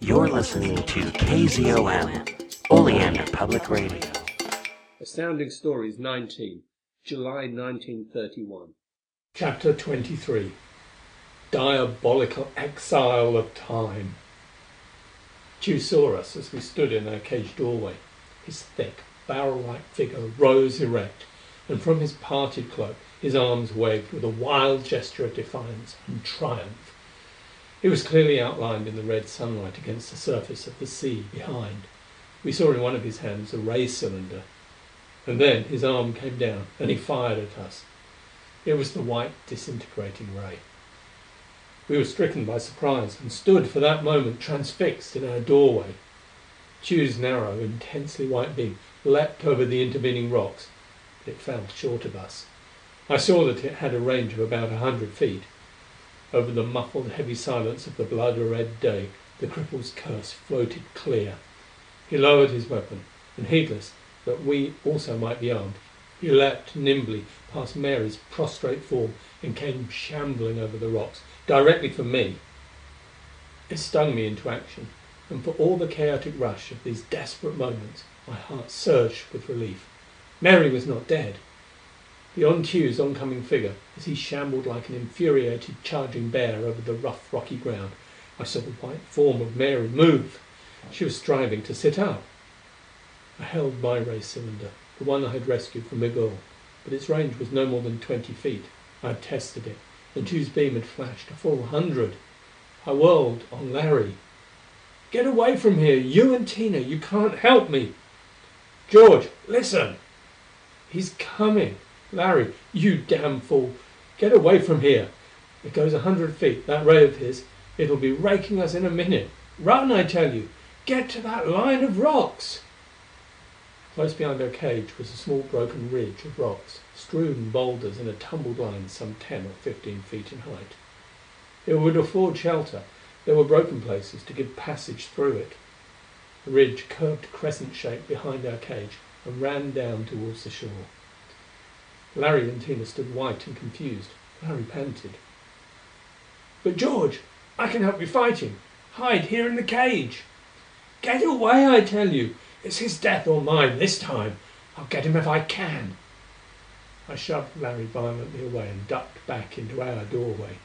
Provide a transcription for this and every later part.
You're listening to KZOM, Oleander Public Radio. Astounding Stories 19, July 1931. Chapter 23 Diabolical Exile of Time. Tugh saw us as we stood in our cage doorway. His thick, barrel like figure rose erect, and from his parted cloak his arms waved with a wild gesture of defiance and triumph. He was clearly outlined in the red sunlight against the surface of the sea behind. We saw in one of his hands a ray cylinder. And then his arm came down, and he fired at us. It was the white disintegrating ray. We were stricken by surprise, and stood for that moment transfixed in our doorway. Tugh's narrow, intensely white beam leapt over the intervening rocks, it fell short of us. I saw that it had a range of about a hundred feet. Over the muffled, heavy silence of the blood red day the cripple's curse floated clear. He lowered his weapon, and heedless that we also might be armed, he leapt nimbly past Mary's prostrate form and came shambling over the rocks, directly for me. It stung me into action, and for all the chaotic rush of these desperate moments my heart surged with relief. Mary was not dead. Beyond Tugh's oncoming figure, as he shambled like an infuriated charging bear over the rough rocky ground, I saw the white form of Mary move. She was striving to sit up. I held my ray cylinder, the one I had rescued from Migul, but its range was no more than twenty feet. I had tested it, and Tugh's beam had flashed a full hundred. I whirled on Larry. "Get away from here, you and Tina! You can't help me!" "George, listen!" "He's coming! Larry, you damn fool, get away from here! It goes a hundred feet, that ray of his. It'll be raking us in a minute. Run, I tell you! Get to that line of rocks!" Close behind our cage was a small broken ridge of rocks, strewn boulders in a tumbled line some ten or fifteen feet in height. It would afford shelter; there were broken places to give passage through it. The ridge curved crescent shaped behind our cage, and ran down towards the shore. Larry and Tina stood white and confused. Larry panted. "But George, I can help you fight him. Hide here in the cage." "Get away, I tell you! It's his death or mine this time. I'll get him if I can." I shoved Larry violently away and ducked back into our doorway.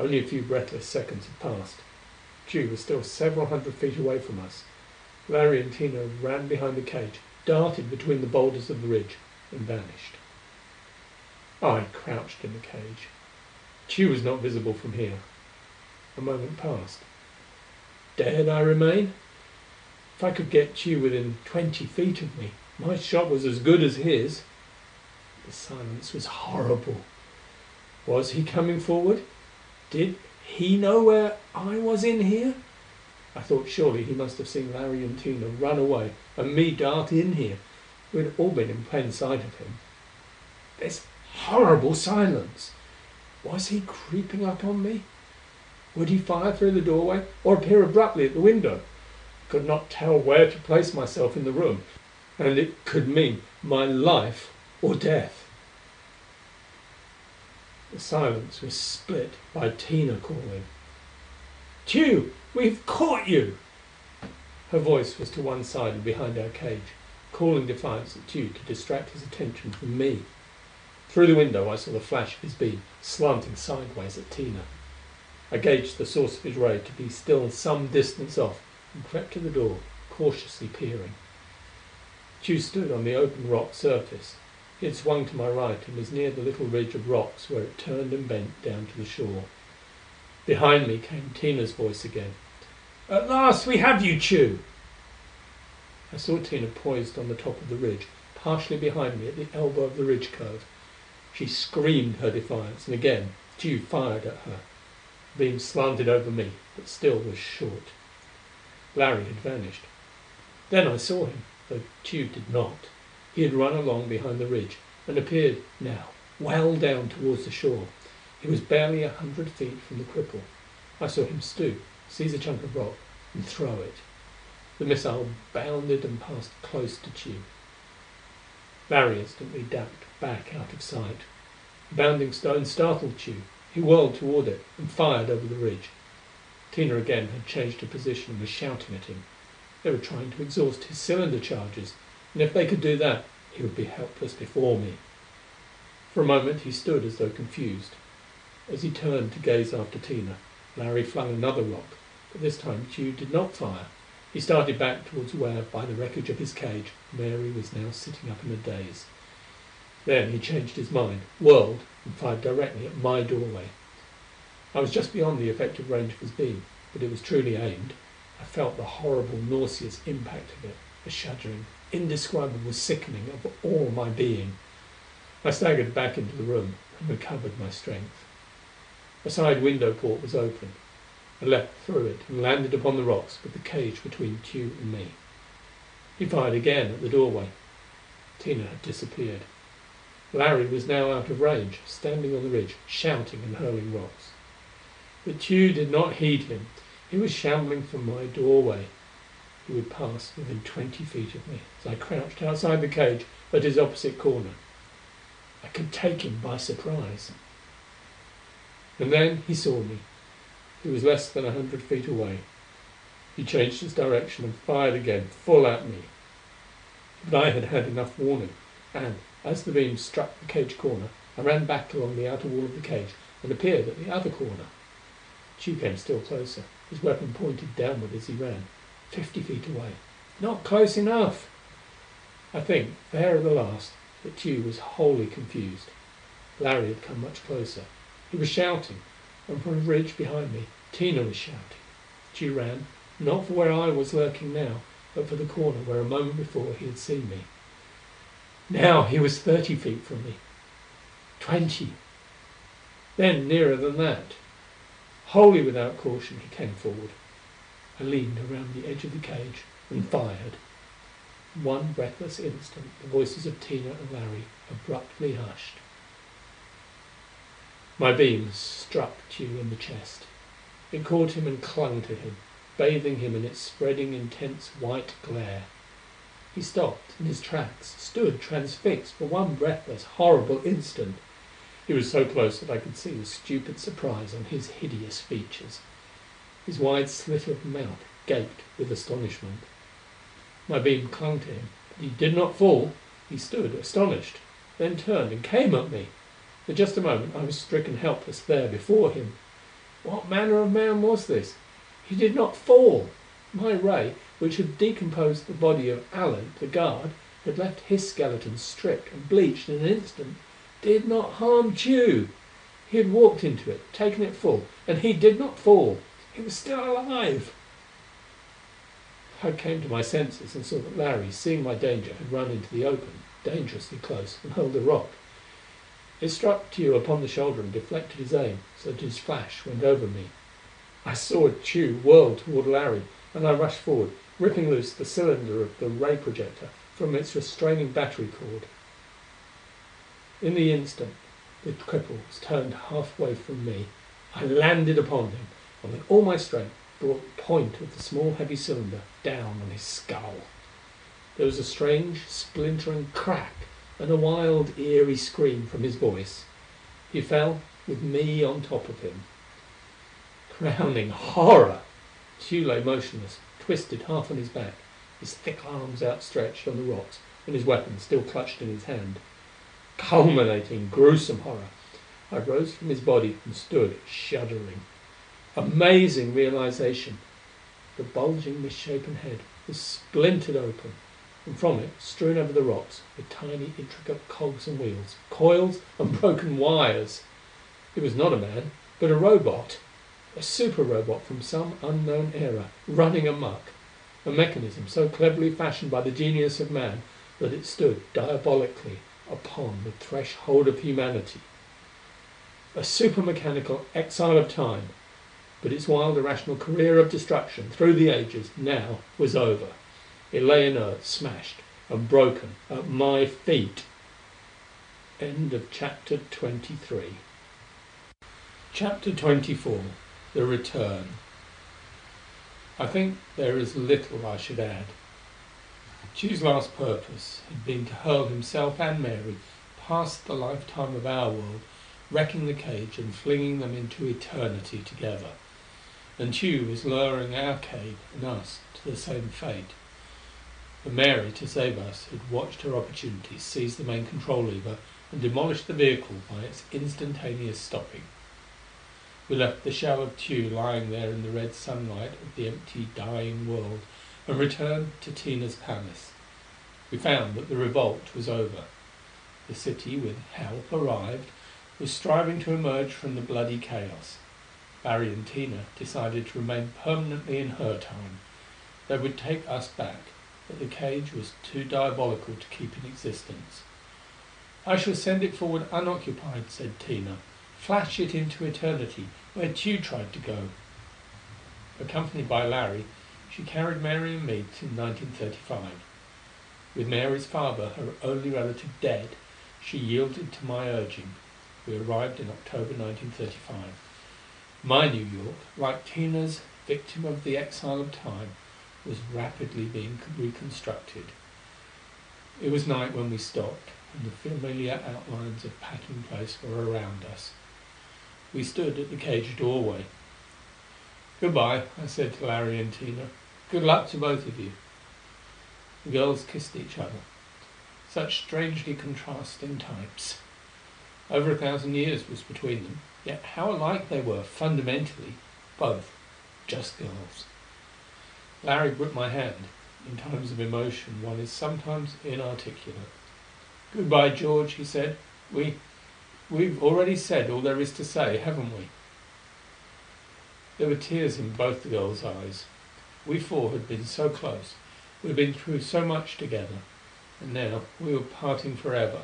Only a few breathless seconds had passed. Tugh was still several hundred feet away from us. Larry and Tina ran behind the cage, darted between the boulders of the ridge, and vanished. Oh, I crouched in the cage. Tugh was not visible from here. A moment passed. Dared I remain? If I could get Tugh within twenty feet of me, my shot was as good as his. The silence was horrible. Was he coming forward? Did he know where I was in here? I thought surely he must have seen Larry and Tina run away, and me dart in here. We had all been in plain sight of him. This horrible silence! Was he creeping up on me? Would he fire through the doorway, or appear abruptly at the window? I could not tell where to place myself in the room, and it could mean my life or death. The silence was split by Tina calling. "Tugh, we've caught you!" Her voice was to one side and behind our cage, calling defiance at Tugh to distract his attention from me. Through the window I saw the flash of his beam slanting sideways at Tina. I gauged the source of his ray to be still some distance off, and crept to the door, cautiously peering. Tugh stood on the open rock surface. He had swung to my right and was near the little ridge of rocks where it turned and bent down to the shore. Behind me came Tina's voice again. "At last we have you, Tugh!" I saw Tina poised on the top of the ridge, partially behind me at the elbow of the ridge curve. She screamed her defiance, and again Tugh fired at her. The beam slanted over me, but still was short. Larry had vanished. Then I saw him, though Tugh did not. He had run along behind the ridge, and appeared now well down towards the shore. He was barely a hundred feet from the cripple. I saw him stoop, seize a chunk of rock, and throw it. The missile bounded and passed close to Tugh. Larry instantly ducked back out of sight. The bounding stone startled Tugh. He whirled toward it, and fired over the ridge. Tina again had changed her position and was shouting at him. They were trying to exhaust his cylinder charges, and if they could do that, he would be helpless before me. For a moment he stood as though confused. As he turned to gaze after Tina, Larry flung another rock, but this time Tugh did not fire. He started back towards where, by the wreckage of his cage, Mary was now sitting up in a daze. Then he changed his mind, whirled, and fired directly at my doorway. I was just beyond the effective range of his beam, but it was truly aimed. I felt the horrible, nauseous impact of it, a shuddering, indescribable sickening of all my being. I staggered back into the room and recovered my strength. A side window port was open. I leapt through it and landed upon the rocks with the cage between Tugh and me. He fired again at the doorway. Tina had disappeared. Larry was now out of range, standing on the ridge, shouting and hurling rocks. But Tugh did not heed him. He was shambling for my doorway. He would pass within twenty feet of me as I crouched outside the cage at his opposite corner. I could take him by surprise. And then he saw me. He was less than a hundred feet away. He changed his direction and fired again, full at me. But I had had enough warning, and, as the beam struck the cage corner, I ran back along the outer wall of the cage and appeared at the other corner. Tugh came still closer, his weapon pointed downward as he ran, fifty feet away. Not close enough! I think, there at the last, that Tugh was wholly confused. Larry had come much closer. He was shouting, and from a ridge behind me, Tina was shouting. Tugh ran, not for where I was lurking now, but for the corner where a moment before he had seen me. Now he was thirty feet from me. Twenty. Then nearer than that. Wholly without caution he came forward. I leaned around the edge of the cage and fired. In one breathless instant the voices of Tina and Larry abruptly hushed. My beam struck Tugh in the chest. It caught him and clung to him, bathing him in its spreading intense white glare. He stopped in his tracks, stood transfixed for one breathless, horrible instant. He was so close that I could see the stupid surprise on his hideous features. His wide slit of mouth gaped with astonishment. My beam clung to him, but he did not fall. He stood astonished, then turned and came at me. For just a moment I was stricken helpless there before him. What manner of man was this? He did not fall. My ray, which had decomposed the body of Alent, the guard, had left his skeleton stripped and bleached in an instant did not harm Tugh. He had walked into it, taken it full, and he did not fall. He was still alive. I came to my senses and saw that Larry, seeing my danger, had run into the open, dangerously close, and hurled a rock. It struck Tugh upon the shoulder and deflected his aim, so that his flash went over me. I saw Tugh whirl toward Larry, and I rushed forward, ripping loose the cylinder of the ray projector from its restraining battery cord. In the instant the cripple was turned halfway from me, I landed upon him, and with all my strength brought the point of the small heavy cylinder down on his skull. There was a strange splintering crack, and a wild, eerie scream from his voice. He fell with me on top of him. Crowning horror! Tugh lay motionless, twisted half on his back, his thick arms outstretched on the rocks, and his weapon still clutched in his hand culminating, gruesome horror. I rose from his body and stood shuddering. Amazing realization! The bulging, misshapen head was splintered open, and from it, strewn over the rocks, were tiny, intricate cogs and wheels, coils and broken wires. It was not a man, but a robot. A super robot from some unknown era, running amok. A mechanism so cleverly fashioned by the genius of man that it stood diabolically upon the threshold of humanity. A super mechanical exile of time, but its wild irrational career of destruction through the ages now was over. It lay inert, smashed and broken at my feet. End of chapter 23. Chapter 24 The Return I think there is little I should add. Tugh's last purpose had been to hurl himself and Mary past the lifetime of our world, wrecking the cage and flinging them into eternity together. and Tugh was luring our cave and us to the same fate. But Mary, to save us, had watched her opportunity, seized the main control lever, and demolished the vehicle by its instantaneous stopping. We left the shell of Tugh lying there in the red sunlight of the empty, dying world, and returned to Tina's palace. We found that the revolt was over. The city, with help arrived, was striving to emerge from the bloody chaos. Barry and Tina decided to remain permanently in her time. They would take us back, but the cage was too diabolical to keep in existence. "I shall send it forward unoccupied," said Tina. "Flash it into eternity, where Tugh tried to go." Accompanied by Larry, she carried Mary and me to 1935. With Mary's father, her only relative, dead, she yielded to my urging. We arrived in October 1935. My New York, like Tina's victim of the exile of time, was rapidly being reconstructed. It was night when we stopped, and the familiar outlines of Patton Place were around us. We stood at the cage doorway. "Goodbye," I said to Larry and Tina. "Good luck to both of you." The girls kissed each other. Such strangely contrasting types. Over a thousand years was between them, yet how alike they were, fundamentally, both just girls. Larry gripped my hand. In times of emotion one is sometimes inarticulate. "Goodbye, George," he said. "We we've already said all there is to say, haven't we?" There were tears in both the girls' eyes. We four had been so close; we had been through so much together. And now we were parting forever.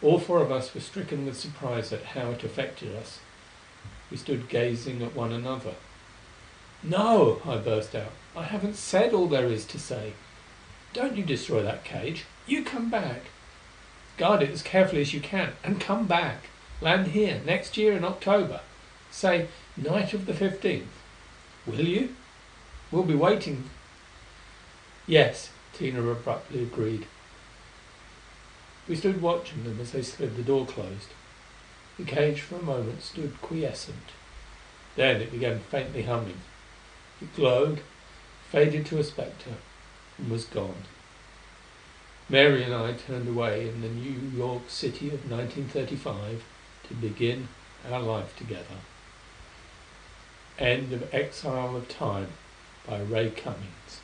All four of us were stricken with surprise at how it affected us. We stood gazing at one another. "No!" I burst out. "I haven't said all there is to say. Don't you destroy that cage. You come back. Guard it as carefully as you can, and come back. Land here next year in October say night of the fifteenth. Will you? We'll be waiting." "Yes," Tina abruptly agreed. We stood watching them as they slid the door closed. The cage for a moment stood quiescent. Then it began faintly humming. It glowed, faded to a spectre, and was gone. Mary and I turned away in the New York City of 1935 to begin our life together. End of Exile of Time by Ray Cummings